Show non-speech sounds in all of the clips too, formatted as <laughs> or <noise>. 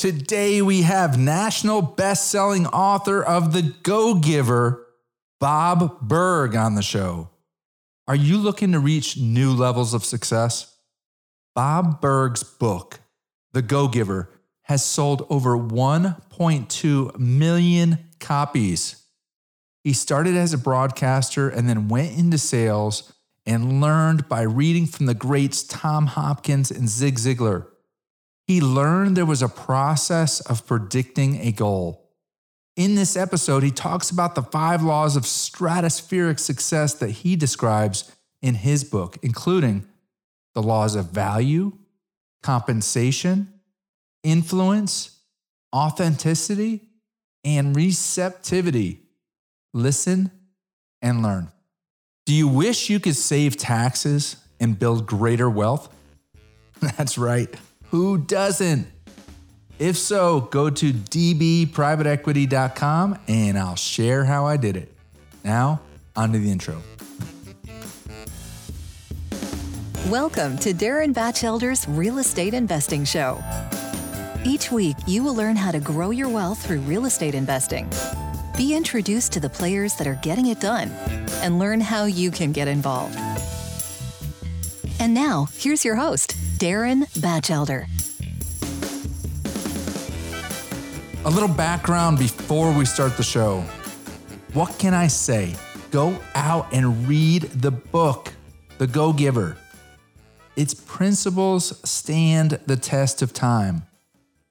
Today we have national best-selling author of The Go Giver, Bob Burg on the show. Are you looking to reach new levels of success? Bob Burg's book, The Go Giver, has sold over 1.2 million copies. He started as a broadcaster and then went into sales and learned by reading from the greats Tom Hopkins and Zig Ziglar. He learned there was a process of predicting a goal. In this episode, he talks about the five laws of stratospheric success that he describes in his book, including the laws of value, compensation, influence, authenticity, and receptivity. Listen and learn. Do you wish you could save taxes and build greater wealth? <laughs> That's right. Who doesn't? If so, go to dbprivateequity.com and I'll share how I did it. Now, on to the intro. Welcome to Darren Batchelder's Real Estate Investing Show. Each week, you will learn how to grow your wealth through real estate investing. Be introduced to the players that are getting it done and learn how you can get involved. And now, here's your host, Darren Batchelder. A little background before we start the show. What can I say? Go out and read the book, The Go Giver. Its principles stand the test of time.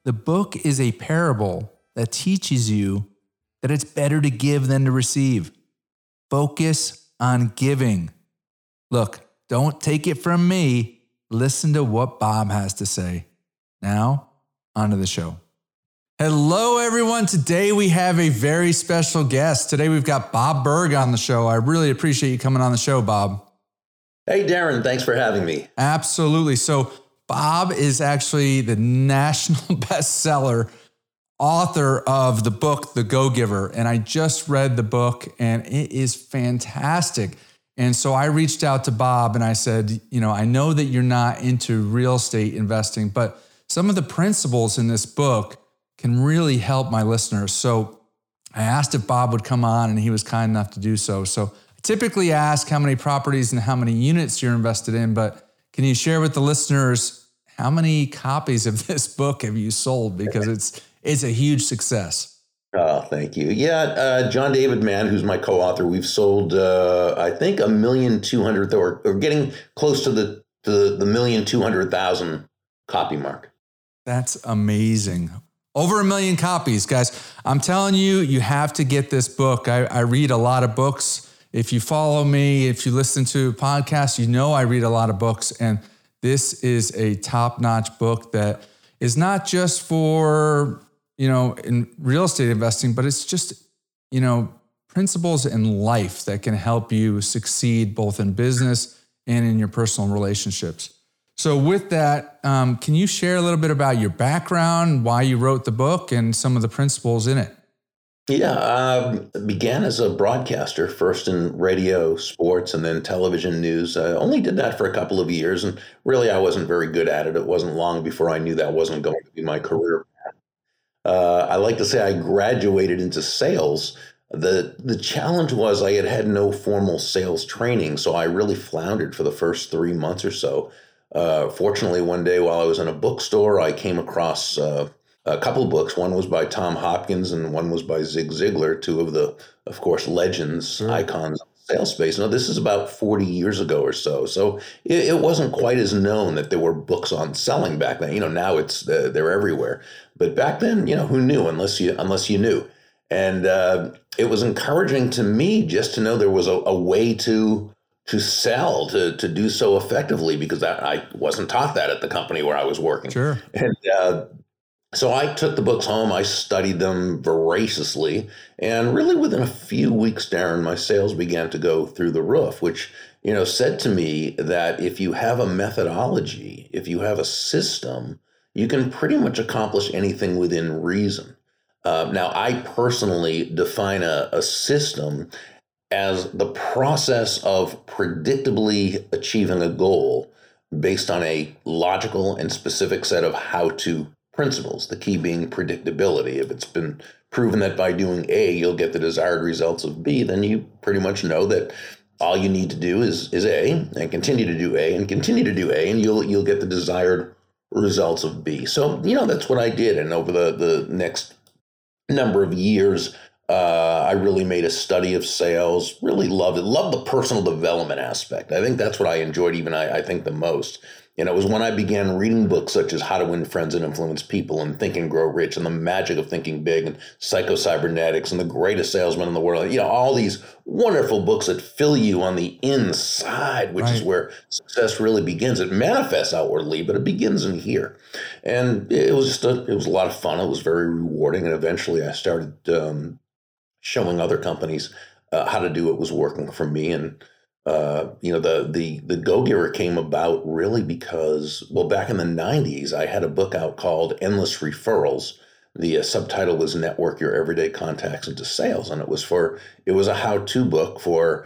The book is a parable that teaches you that it's better to give than to receive. Focus on giving. Look, don't take it from me. Listen to what Bob has to say. Now, onto the show. Hello, everyone. Today we have a very special guest. Today we've got Bob Burg on the show. I really appreciate you coming on the show, Bob. Hey, Darren, thanks for having me. Absolutely. So, Bob is actually the national <laughs> bestseller author of the book, The Go Giver. And I just read the book and it is fantastic. And so I reached out to Bob and I said, you know, I know that you're not into real estate investing, but some of the principles in this book can really help my listeners. So I asked if Bob would come on and he was kind enough to do so. So I typically ask how many properties and how many units you're invested in, but can you share with the listeners how many copies of <laughs> this book have you sold? Because it's it's a huge success. Oh, thank you. Yeah, uh, John David Mann, who's my co-author, we've sold uh, I think a million two hundred or, or getting close to the the, the million two hundred thousand copy mark. That's amazing. Over a million copies, guys. I'm telling you, you have to get this book. I, I read a lot of books. If you follow me, if you listen to podcasts, you know I read a lot of books. And this is a top-notch book that is not just for you know, in real estate investing, but it's just, you know, principles in life that can help you succeed both in business and in your personal relationships. So, with that, um, can you share a little bit about your background, why you wrote the book, and some of the principles in it? Yeah, um, began as a broadcaster, first in radio, sports, and then television news. I only did that for a couple of years, and really, I wasn't very good at it. It wasn't long before I knew that wasn't going to be my career uh, I like to say I graduated into sales. The the challenge was I had had no formal sales training, so I really floundered for the first three months or so. Uh, fortunately, one day while I was in a bookstore, I came across uh, a couple books. One was by Tom Hopkins, and one was by Zig Ziglar, two of the, of course, legends, sure. icons sales space. Now, this is about 40 years ago or so. So it, it, wasn't quite as known that there were books on selling back then. You know, now it's uh, they're everywhere. But back then, you know, who knew unless you unless you knew. And uh, it was encouraging to me just to know there was a, a way to to sell to to do so effectively because I, I, wasn't taught that at the company where I was working. Sure. And uh, so I took the books home, I studied them voraciously, and really within a few weeks, Darren, my sales began to go through the roof, which, you know, said to me that if you have a methodology, if you have a system, you can pretty much accomplish anything within reason. Uh, now, I personally define a, a system as the process of predictably achieving a goal based on a logical and specific set of how to principles, the key being predictability. If it's been proven that by doing A, you'll get the desired results of B, then you pretty much know that all you need to do is is A and continue to do A and continue to do A and you'll you'll get the desired results of B. So, you know, that's what I did. And over the, the next number of years, uh, I really made a study of sales, really loved it, loved the personal development aspect. I think that's what I enjoyed even I, I think the most. And it was when I began reading books such as How to Win Friends and Influence People and Think and Grow Rich and The Magic of Thinking Big and Psycho-Cybernetics and The Greatest Salesman in the World. You know, all these wonderful books that fill you on the inside, which right. is where success really begins. It manifests outwardly, but it begins in here. And it was just a, it was a lot of fun. It was very rewarding. And eventually I started um, showing other companies uh, how to do what was working for me. And uh, you know, the the the Go Giver came about really because, well, back in the '90s, I had a book out called Endless Referrals. The uh, subtitle was "Network Your Everyday Contacts into Sales," and it was for it was a how-to book for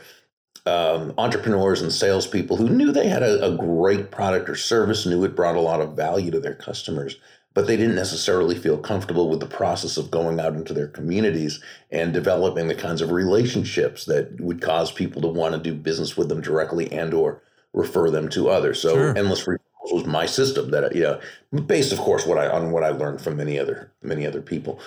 um, entrepreneurs and salespeople who knew they had a, a great product or service, knew it brought a lot of value to their customers, but they didn't necessarily feel comfortable with the process of going out into their communities and developing the kinds of relationships that would cause people to want to do business with them directly and or refer them to others. So sure. endless referrals was my system that you know based of course what I on what I learned from many other many other people.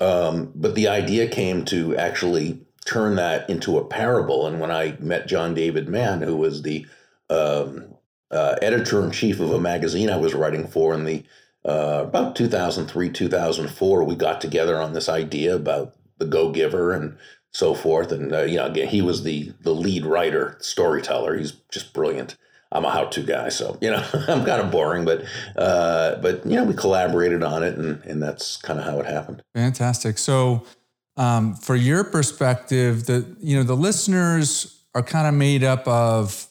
Um, but the idea came to actually turn that into a parable. And when I met John David Mann, who was the um, uh, editor in chief of a magazine I was writing for in the uh, about 2003, 2004, we got together on this idea about the Go Giver and so forth. And, uh, you know, again, he was the, the lead writer, storyteller. He's just brilliant. I'm a how-to guy, so you know <laughs> I'm kind of boring, but uh, but you know we collaborated on it, and and that's kind of how it happened. Fantastic. So, um, for your perspective, the you know the listeners are kind of made up of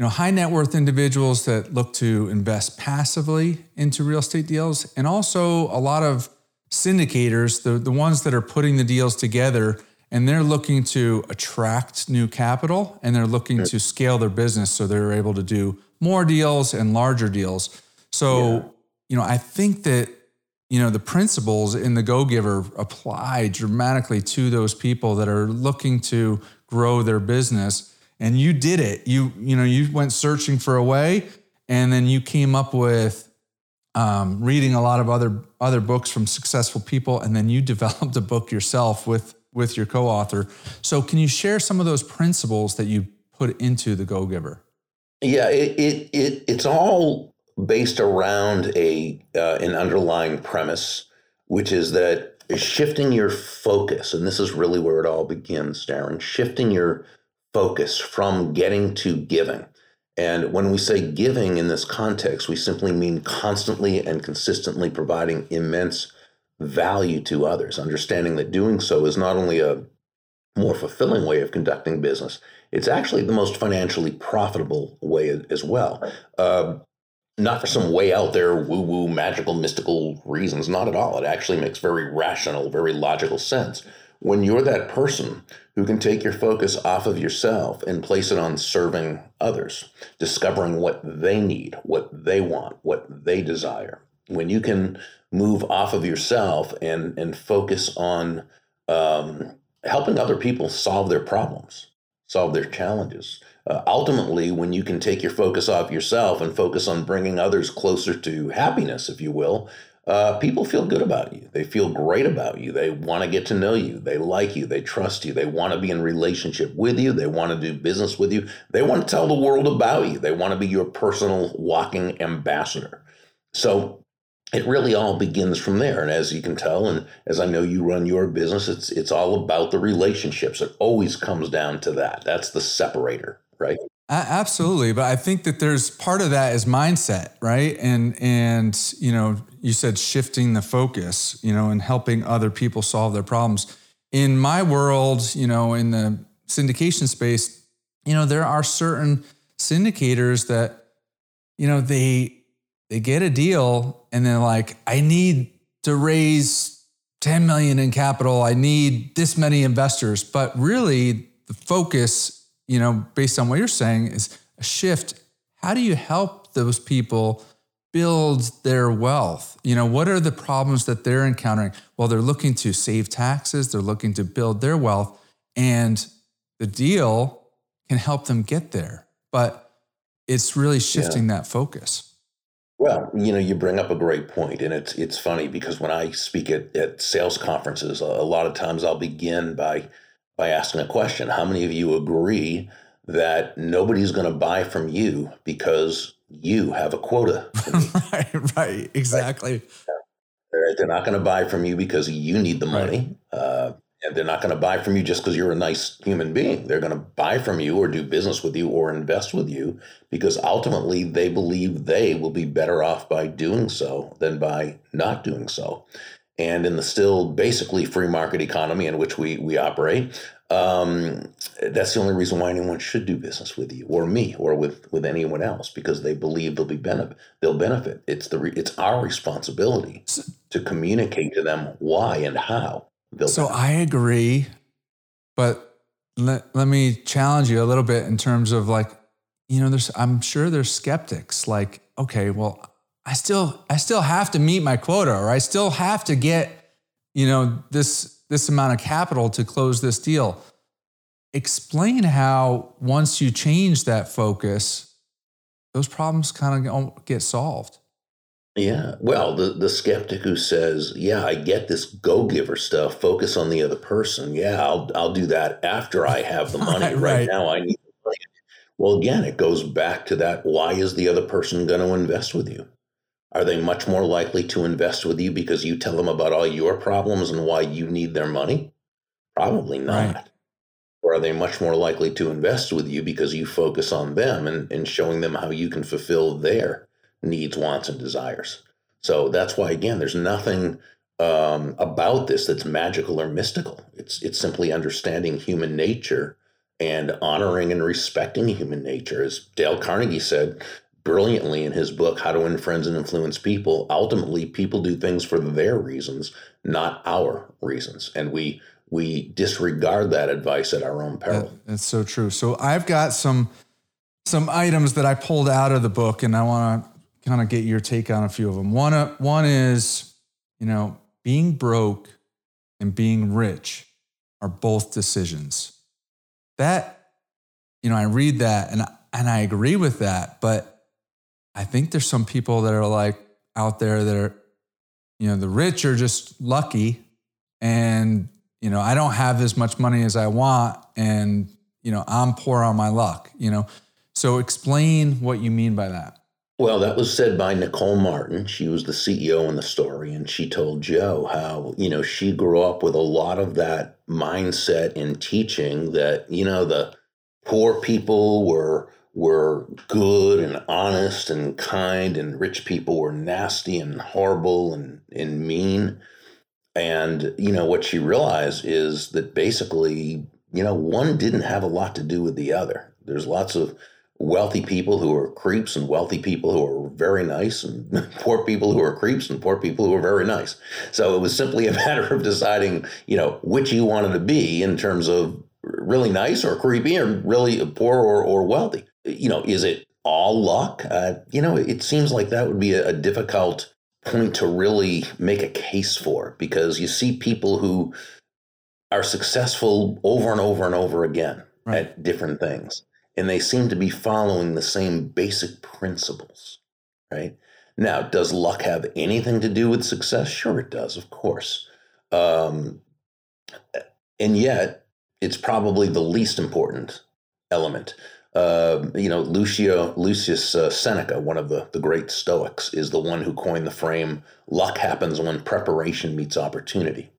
you know, high net worth individuals that look to invest passively into real estate deals, and also a lot of syndicators, the, the ones that are putting the deals together and they're looking to attract new capital and they're looking to scale their business so they're able to do more deals and larger deals. So, yeah. you know, I think that you know the principles in the go giver apply dramatically to those people that are looking to grow their business and you did it. You you know you went searching for a way, and then you came up with um, reading a lot of other other books from successful people, and then you <laughs> developed a book yourself with with your co-author. So, can you share some of those principles that you put into the Go Giver? Yeah, it, it, it it's all based around a uh, an underlying premise, which is that shifting your focus, and this is really where it all begins, Darren. Shifting your focus from getting to giving. And when we say giving in this context, we simply mean constantly and consistently providing immense value to others, understanding that doing so is not only a more fulfilling way of conducting business, it's actually the most financially profitable way as well. Uh, not for some way out there, woo woo, magical, mystical reasons, not at all. It actually makes very rational, very logical sense when you're that person who can take your focus off of yourself and place it on serving others, discovering what they need, what they want, what they desire, when you can move off of yourself and, and focus on um, helping other people solve their problems, solve their challenges. Uh, ultimately, when you can take your focus off yourself and focus on bringing others closer to happiness, if you will, uh, people feel good about you. They feel great about you. They want to get to know you. They like you. They trust you. They want to be in relationship with you. They want to do business with you. They want to tell the world about you. They want to be your personal walking ambassador. So it really all begins from there. And as you can tell, and as I know you run your business, it's it's all about the relationships. It always comes down to that. That's the separator, right? Absolutely, but I think that there's part of that is mindset, right? And and you know, you said shifting the focus, you know, and helping other people solve their problems. In my world, you know, in the syndication space, you know, there are certain syndicators that you know, they they get a deal and they're like, I need to raise 10 million in capital. I need this many investors, but really the focus you know, based on what you're saying, is a shift. How do you help those people build their wealth? You know, what are the problems that they're encountering? Well, they're looking to save taxes, they're looking to build their wealth, and the deal can help them get there. But it's really shifting yeah. that focus. Well, you know, you bring up a great point, and it's it's funny because when I speak at, at sales conferences, a lot of times I'll begin by by asking a question: How many of you agree that nobody's going to buy from you because you have a quota? <laughs> right, right, exactly. Right? They're not going to buy from you because you need the money. Right. Uh, and they're not going to buy from you just because you're a nice human being. They're going to buy from you or do business with you or invest with you because ultimately they believe they will be better off by doing so than by not doing so. And in the still basically free market economy in which we, we operate, um, that's the only reason why anyone should do business with you or me or with, with anyone else because they believe they'll be benefit they'll benefit. It's the re- it's our responsibility to communicate to them why and how they'll so I agree, but let, let me challenge you a little bit in terms of like, you know, there's I'm sure there's skeptics like, okay, well, I still I still have to meet my quota or I still have to get, you know, this this amount of capital to close this deal. Explain how once you change that focus, those problems kind of get solved. Yeah. Well, the, the skeptic who says, Yeah, I get this go giver stuff, focus on the other person. Yeah, I'll, I'll do that after I have the <laughs> money. right, right now, I need the money. Well, again, it goes back to that why is the other person going to invest with you? Are they much more likely to invest with you because you tell them about all your problems and why you need their money? Probably not. Right. Or are they much more likely to invest with you because you focus on them and, and showing them how you can fulfill their needs, wants, and desires. So that's why, again, there's nothing um, about this that's magical or mystical. It's it's simply understanding human nature and honoring and respecting human nature. As Dale Carnegie said brilliantly in his book, How to Win Friends and Influence People, ultimately people do things for their reasons, not our reasons. And we we disregard that advice at our own peril. That's so true. So I've got some some items that I pulled out of the book and I want to kind of get your take on a few of them. One, uh, one is, you know, being broke and being rich are both decisions. That, you know, I read that and and I agree with that, but I think there's some people that are like out there that are, you know, the rich are just lucky and, you know, I don't have as much money as I want and, you know, I'm poor on my luck, you know. So explain what you mean by that. Well, that was said by Nicole Martin. She was the CEO in the story, and she told Joe how, you know, she grew up with a lot of that mindset in teaching that, you know, the poor people were were good and honest and kind and rich people were nasty and horrible and, and mean. And, you know, what she realized is that basically, you know, one didn't have a lot to do with the other. There's lots of wealthy people who are creeps and wealthy people who are very nice and <laughs> poor people who are creeps and poor people who are very nice. So it was simply a <laughs> matter of deciding, you know, which you wanted to be in terms of really nice or creepy or really poor or, or wealthy. You know, is it all luck? Uh, you know, it seems like that would be a, a difficult point to really make a case for because you see people who are successful over and over and over again right. at different things and they seem to be following the same basic principles, right? Now, does luck have anything to do with success? Sure, it does, of course. Um, and yet, it's probably the least important element. Uh, you know, Lucio, Lucius uh, Seneca, one of the, the great Stoics, is the one who coined the frame luck happens when preparation meets opportunity.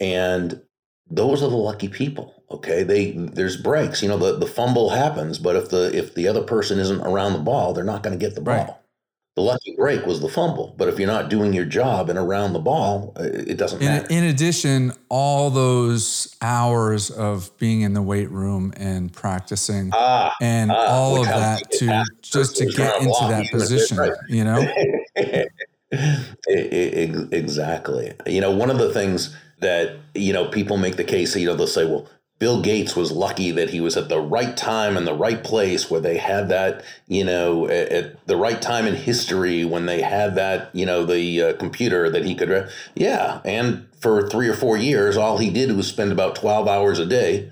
And those are the lucky people okay they there's breaks you know the, the fumble happens but if the if the other person isn't around the ball they're not going to get the ball right. The lucky break was the fumble. But if you're not doing your job and around the ball uh, it doesn't in, matter. in addition all those hours of being in the weight room and practicing ah, and ah, all of that to just to get into that position right. you know? <laughs> Exactly. You know one of the things that you know people make the case you know they'll say well Bill Gates was lucky that he was at the right time and the right place where they had that, you know, at, at the right time in history when they had that, you know, the uh, computer that he could, re- yeah. And for three or four years, all he did was spend about 12 hours a day,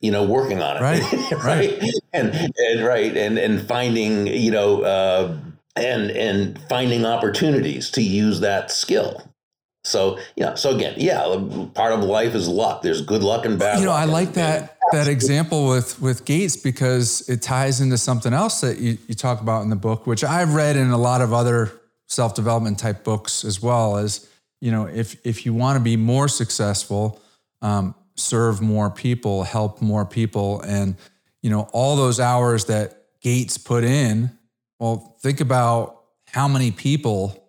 you know, working on it. Right. <laughs> right. and, and, right. And, and finding, you know, uh, and, and finding opportunities to use that skill so yeah, so again, yeah, part of life is luck. There's good luck and bad. Luck. You know, luck. I like that that example with with Gates because it ties into something else that you, you talk about in the book, which I've read in a lot of other self development type books as well. As you know, if if you want to be more successful, um, serve more people, help more people, and you know all those hours that Gates put in. Well, think about how many people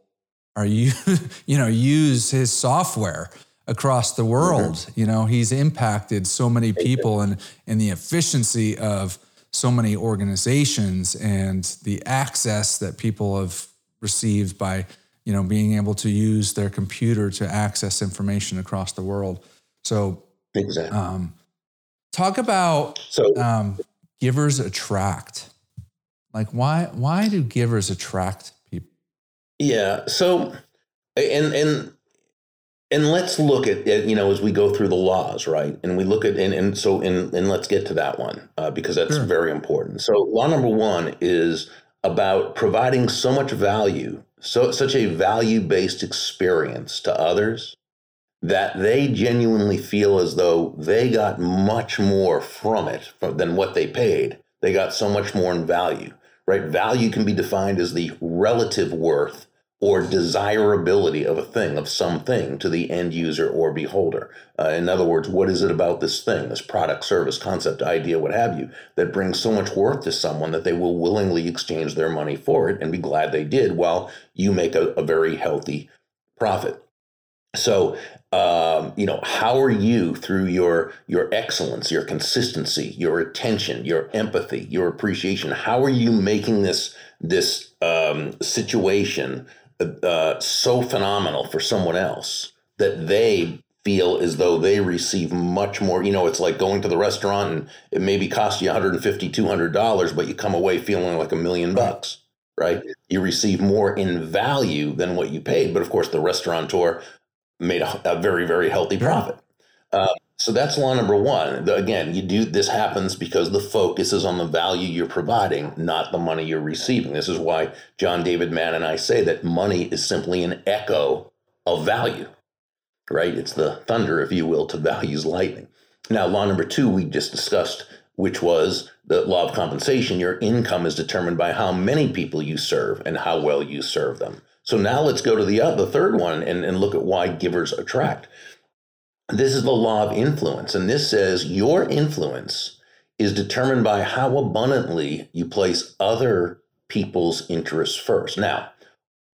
are you <laughs> you know use his software across the world. Mm-hmm. you know he's impacted so many people and and the efficiency of so many organizations and the access that people have received by you know being able to use their computer to access information across the world. So exactly. um, talk about so um, givers attract. Like why why do givers attract yeah. So, and and and let's look at, at, you know as we go through the laws, right? And we look at and and so and and let's get to that one uh, because that's sure. very important. So, law number one is about providing so much value, so such a value based experience to others that they genuinely feel as though they got much more from it than what they paid. They got so much more in value right? Value can be defined as the relative worth or desirability of a thing, of something to the end user or beholder. Uh, in other words, what is it about this thing, this product, service, concept, idea, what have you, that brings so much worth to someone that they will willingly exchange their money for it and be glad they did while you make a, a very healthy profit? So, um, you know, how are you through your your excellence, your consistency, your attention, your empathy, your appreciation? How are you making this this um, situation uh, so phenomenal for someone else that they feel as though they receive much more? You know, it's like going to the restaurant and it maybe costs you 150 200 dollars, but you come away feeling like a million bucks right? You receive more in value than what you paid. But of course, the restaurateur made a, a very very healthy profit. Uh, so that's law number one. The, again, you do this happens because the focus is on the value you're providing, not the money you're receiving. This is why John David Mann and I say that money is simply an echo of value, right? It's the thunder, if you will, to value's lightning. Now, law number two we just discussed, which was the law of compensation. Your income is determined by how many people you serve and how well you serve them. So now let's go to the uh, the third one and, and look at why givers attract. This is the law of influence, and this says your influence is determined by how abundantly you place other people's interests first. Now,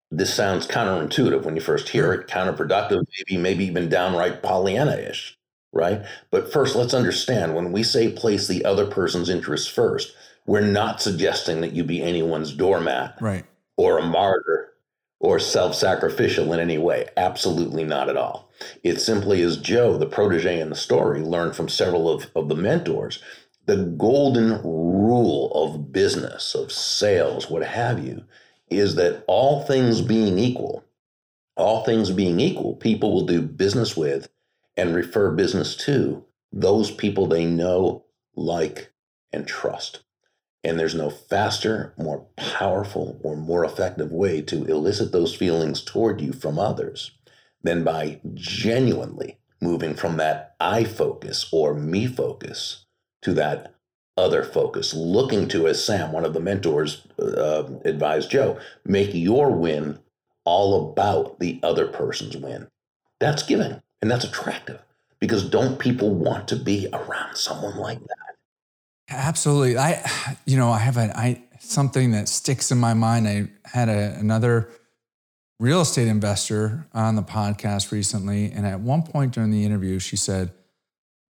this sounds counterintuitive when you first hear it, counterproductive, maybe maybe even downright Pollyanna-ish, right? But first, let's understand when we say place the other person's interests first, we're not suggesting that you be anyone's doormat, right, or a martyr or self sacrificial in any way. Absolutely not at all. It simply is Joe, the protege in the story, learned from several of, of the mentors the golden rule of business, of sales, what have you, is that all things being equal, all things being equal, people will do business with and refer business to those people they know, like, and trust. And there's no faster, more powerful, or more effective way to elicit those feelings toward you from others than by genuinely moving from that I focus or me focus to that other focus, looking to, as Sam, one of the mentors, uh, advised Joe, make your win all about the other person's win. That's giving and that's attractive because don't people want to be around someone like that? Absolutely. I, you know, I have a, I, something that sticks in my mind. I had a, another real estate investor on the podcast recently. And at one point during the interview, she said,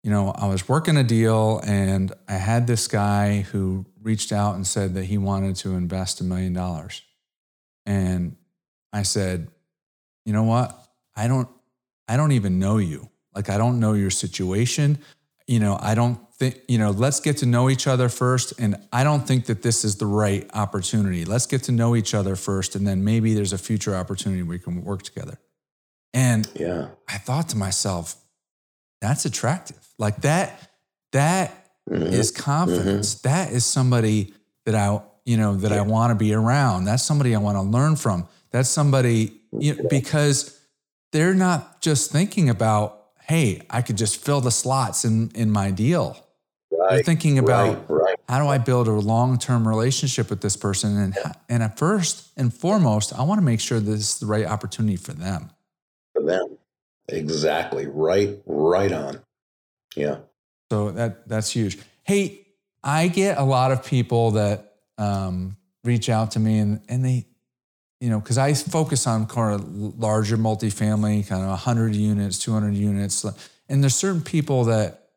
you know, I was working a deal and I had this guy who reached out and said that he wanted to invest a million dollars. And I said, you know what? I don't, I don't even know you. Like, I don't know your situation you know, I don't think, you know, let's get to know each other first. And I don't think that this is the right opportunity. Let's get to know each other first. And then maybe there's a future opportunity we can work together. And yeah, I thought to myself, that's attractive. Like that, that mm-hmm. is confidence. Mm-hmm. That is somebody that I, you know, that yeah. I want to be around. That's somebody I want to learn from. That's somebody, you know, because they're not just thinking about hey, I could just fill the slots in in my deal. Right. They're thinking about right, right. how do I build a long term relationship with this person, and and at first and foremost, I want to make sure this is the right opportunity for them. For them, exactly right, right on. Yeah. So that that's huge. Hey, I get a lot of people that um, reach out to me, and and they you know, because I focus on kind of larger multifamily, kind of 100 units, 200 units. And there's certain people that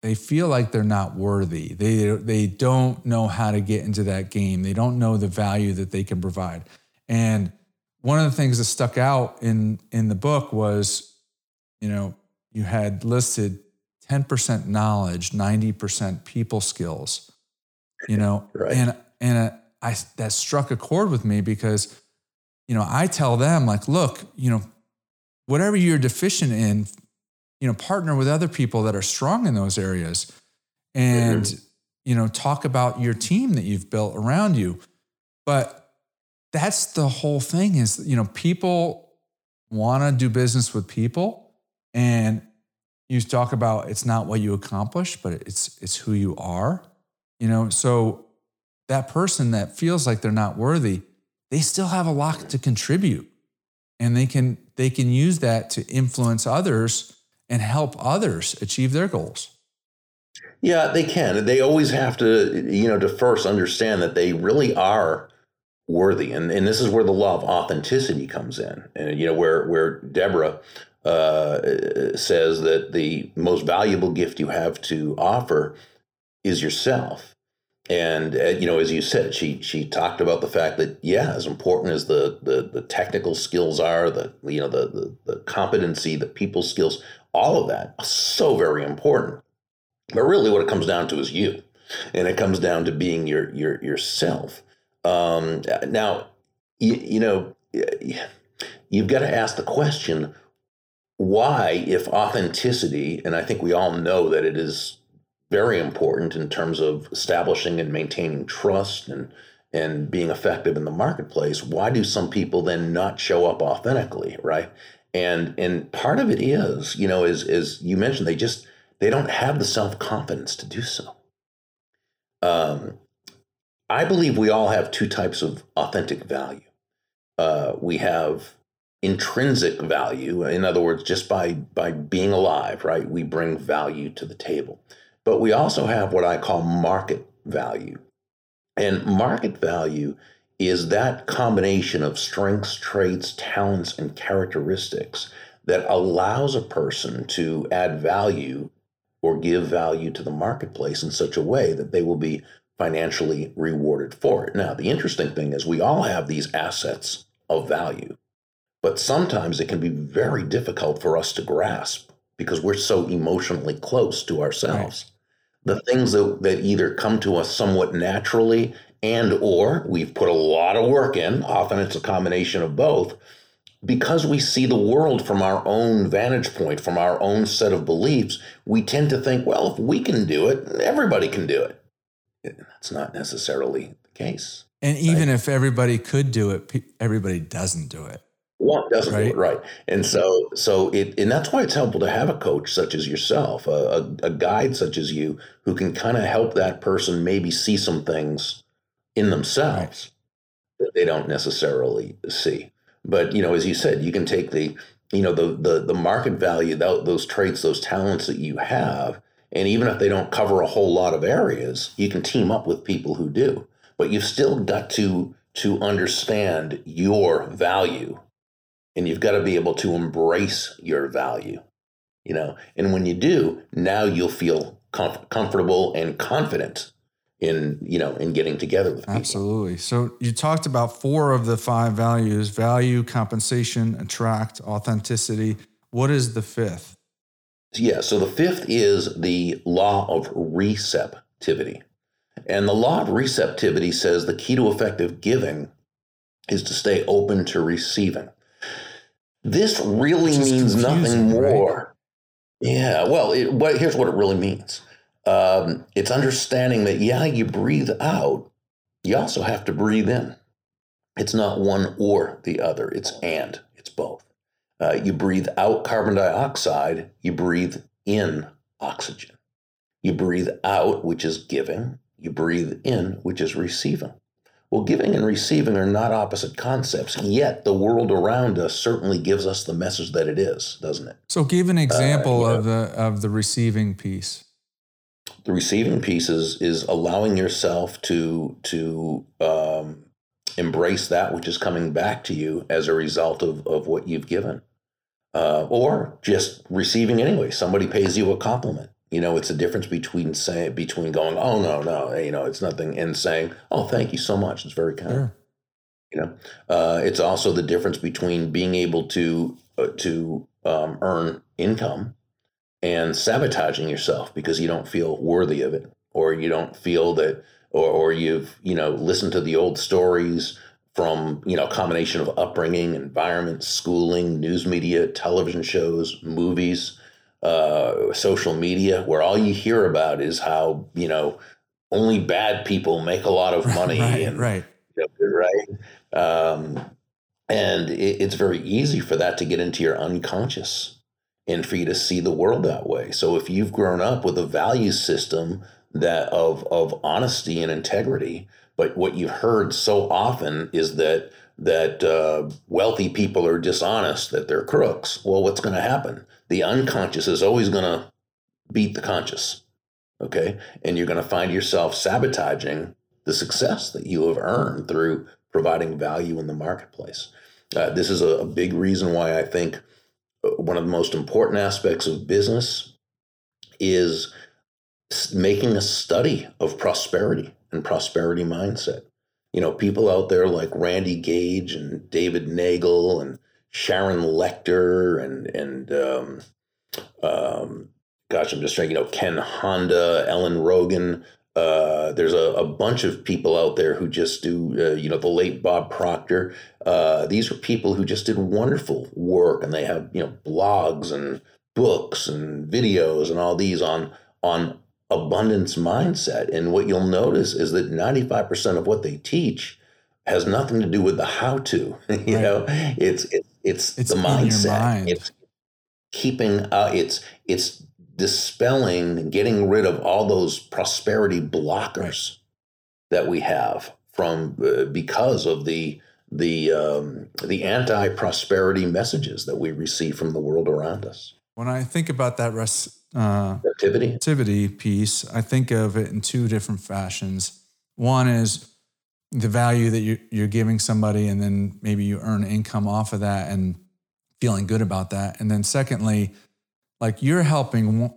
they feel like they're not worthy. They, they don't know how to get into that game. They don't know the value that they can provide. And one of the things that stuck out in, in the book was, you know, you had listed 10% knowledge, 90% people skills, you know, <laughs> right. and, and I, that struck a chord with me because you know, I tell them like, look, you know, whatever you're deficient in, you know, partner with other people that are strong in those areas and, mm-hmm. you know, talk about your team that you've built around you. But that's the whole thing is, you know, people want to do business with people and you talk about it's not what you accomplish, but it's it's who you are. You know, so that person that feels like they're not worthy, they still have a lot to contribute. And they can they can use that to influence others and help others achieve their goals. Yeah they can. They always have to you know to first understand that they really are worthy. And, and this is where the law of authenticity comes in. And you know where where deborah uh, says that the most valuable gift you have to offer is yourself and uh, you know as you said she she talked about the fact that yeah as important as the the, the technical skills are the you know the, the the competency the people skills all of that so very important. But really what it comes down to is you. And it comes down to being your your yourself. Um, now you, you know you've got to ask the question why if authenticity and i think we all know that it is very important in terms of establishing and maintaining trust and and being effective in the marketplace. Why do some people then not show up authentically right? And and part of it is you know is as you mentioned they just they don't have the self-confidence to do so. Um, i believe we all have two types of authentic value. Uh, we have intrinsic value in other words just by by being alive right? We bring value to the table but we also have what I call market value. And market value is that combination of strengths, traits, talents, and characteristics that allows a person to add value or give value to the marketplace in such a way that they will be financially rewarded for it. Now, the interesting thing is we all have these assets of value, but sometimes it can be very difficult for us to grasp because we're so emotionally close to ourselves. Right the things that, that either come to us somewhat naturally and or we've put a lot of work in often it's a combination of both because we see the world from our own vantage point from our own set of beliefs we tend to think well if we can do it everybody can do it. And that's not necessarily the case. And even right? if everybody could do it everybody doesn't do it one doesn't right. do it right and so so it and that's why it's helpful to have a coach such as yourself a, a, a guide such as you who can kind of help that person maybe see some things in themselves right. that they don't necessarily see but you know as you said you can take the you know the the, the market value those traits those talents that you have and even if they don't cover a whole lot of areas you can team up with people who do but you've still got to to understand your value and you've got to be able to embrace your value you know and when you do now you'll feel comf- comfortable and confident in you know in getting together with people. absolutely so you talked about four of the five values value compensation attract authenticity what is the fifth Yeah. So the fifth is the law of receptivity. And the law of receptivity says the key to effective giving is to stay open to receiving. This really means nothing more. Right? Yeah. Well, it, what, here's what it really means um, it's understanding that, yeah, you breathe out, you also have to breathe in. It's not one or the other, it's and, it's both. Uh, you breathe out carbon dioxide, you breathe in oxygen. You breathe out, which is giving, you breathe in, which is receiving. Well, giving and receiving are not opposite concepts, yet the world around us certainly gives us the message that it is, doesn't it? So, give an uh, example uh, of the of the receiving piece. The receiving piece is is allowing yourself to to um, embrace that which is coming back to you as a result of of what you've given, uh, or just receiving anyway. Somebody pays you a compliment you know, it's a difference between saying between going, "Oh no, no," you know, it's nothing, and saying, "Oh, thank you so much. It's very kind." Sure. You know, uh, it's also the difference between being able to uh, to um, earn income and sabotaging yourself because you don't feel worthy of it, or you don't feel that, or or you've you know listened to the old stories from you know combination of upbringing, environment, schooling, news media, television shows, movies uh, social media where all you hear about is how you know only bad people make a lot of <laughs> money right, and right you know, right um, and it, it's very easy for that to get into your unconscious and for you to see the world that way so if you've grown up with a value system that of of honesty and integrity but what you've heard so often is that that uh, wealthy people are dishonest, that they're crooks. Well, what's going to happen? The unconscious is always going to beat the conscious. Okay. And you're going to find yourself sabotaging the success that you have earned through providing value in the marketplace. Uh, this is a, a big reason why I think uh, one of the most important aspects of business is making a study of prosperity and prosperity mindset you know, people out there like Randy Gage and David Neagle and Sharon Lechter and and um, um, gosh, I'm just trying, you know, Ken Honda, Ellen Rogin. Uh, there's a, a, bunch of people out there who just do, uh, you know, the late Bob Proctor. Uh, these are people who just did wonderful work, and they have, you know, blogs and books and videos and all these on on abundance mindset. And what you'll notice is that 95% of what they teach has nothing to do with the how to. <laughs> you right. know, it's it, it's, it's the mindset. Mind. It's keeping uh, it's it's dispelling, getting rid of all those prosperity blockers that we have from uh, because of the the um, the anti prosperity messages that we receive from the world around us. When I think about that res- uh, activity activity piece, I think of it in two different fashions. One is the value that you're, you're giving somebody, and then maybe you earn income off of that and feeling good about that. And then secondly, like you're helping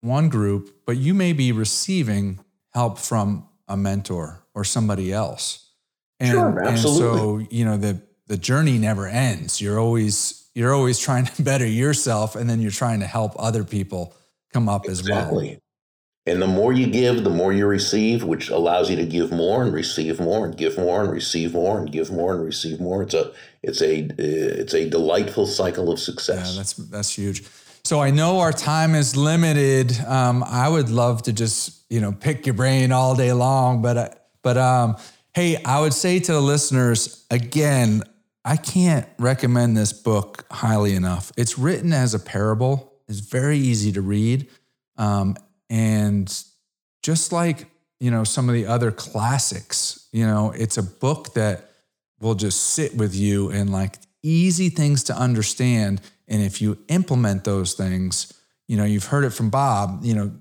one group, but you may be receiving help from a mentor or somebody else. And, sure, absolutely. and so, you know, the the journey never ends. You're always you're always <laughs> trying to better yourself and then you're trying to help other people come up exactly. as well. And the more you give, the more you receive, which allows you to give more and receive more and give more and receive more and give more and receive more. It's a it's a it's a delightful cycle of success. Yeah, that's that's huge. So I know our time is limited. Um, I would love to just you know pick your brain all day long, but uh, but um, hey, I would say to the listeners again, I can't recommend this book highly enough. It's written as a parable It's very easy to read. Um, and just like, you know, some of the other classics, you know, it's a book that will just sit with you and like easy things to understand. And if you implement those things, you know, you've heard it from Bob, you know,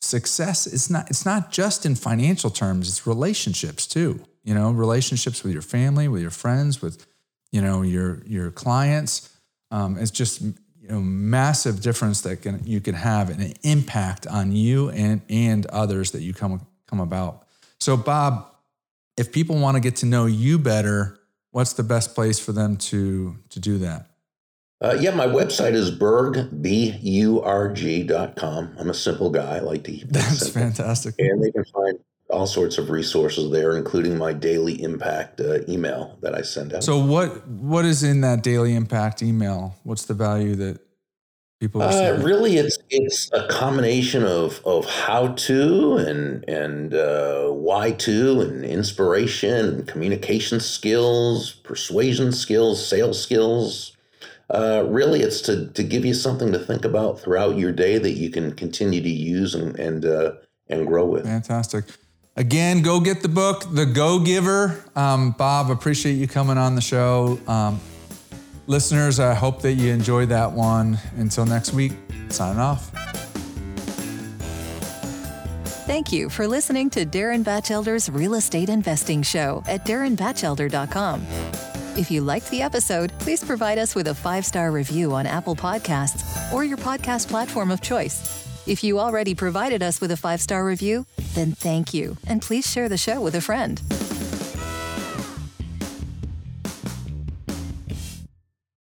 success is not it's not just in financial terms, it's relationships too. You know, relationships with your family, with your friends, with, you know, your your clients. Um, it's just you know massive difference that can you can have and an impact on you and and others that you come come about. So Bob, if people want to get to know you better, what's the best place for them to to do that? Uh, yeah, my website is burg, B-U-R-G dot com. I'm a simple guy. I like to keep that That's simple. fantastic. And they can find all sorts of resources there, including my daily impact uh, email that I send out. So what what is in that daily impact email? What's the value that people Uh, really, it's it's a combination of of how to and and uh, why to and inspiration and communication skills, persuasion skills, sales skills. Uh, really, it's to to give you something to think about throughout your day that you can continue to use and and uh, and grow with. Fantastic. Again, go get the book, The Go Giver. Um, Bob, appreciate you coming on the show. Um, listeners, I hope that you enjoyed that one. Until next week, signing off. Thank you for listening to Darren Batchelder's Real Estate Investing Show at darrenbatchelder.com. If you liked the episode, please provide us with a five star review on Apple Podcasts or your podcast platform of choice. If you already provided us with a five star review, then thank you, and please share the show with a friend.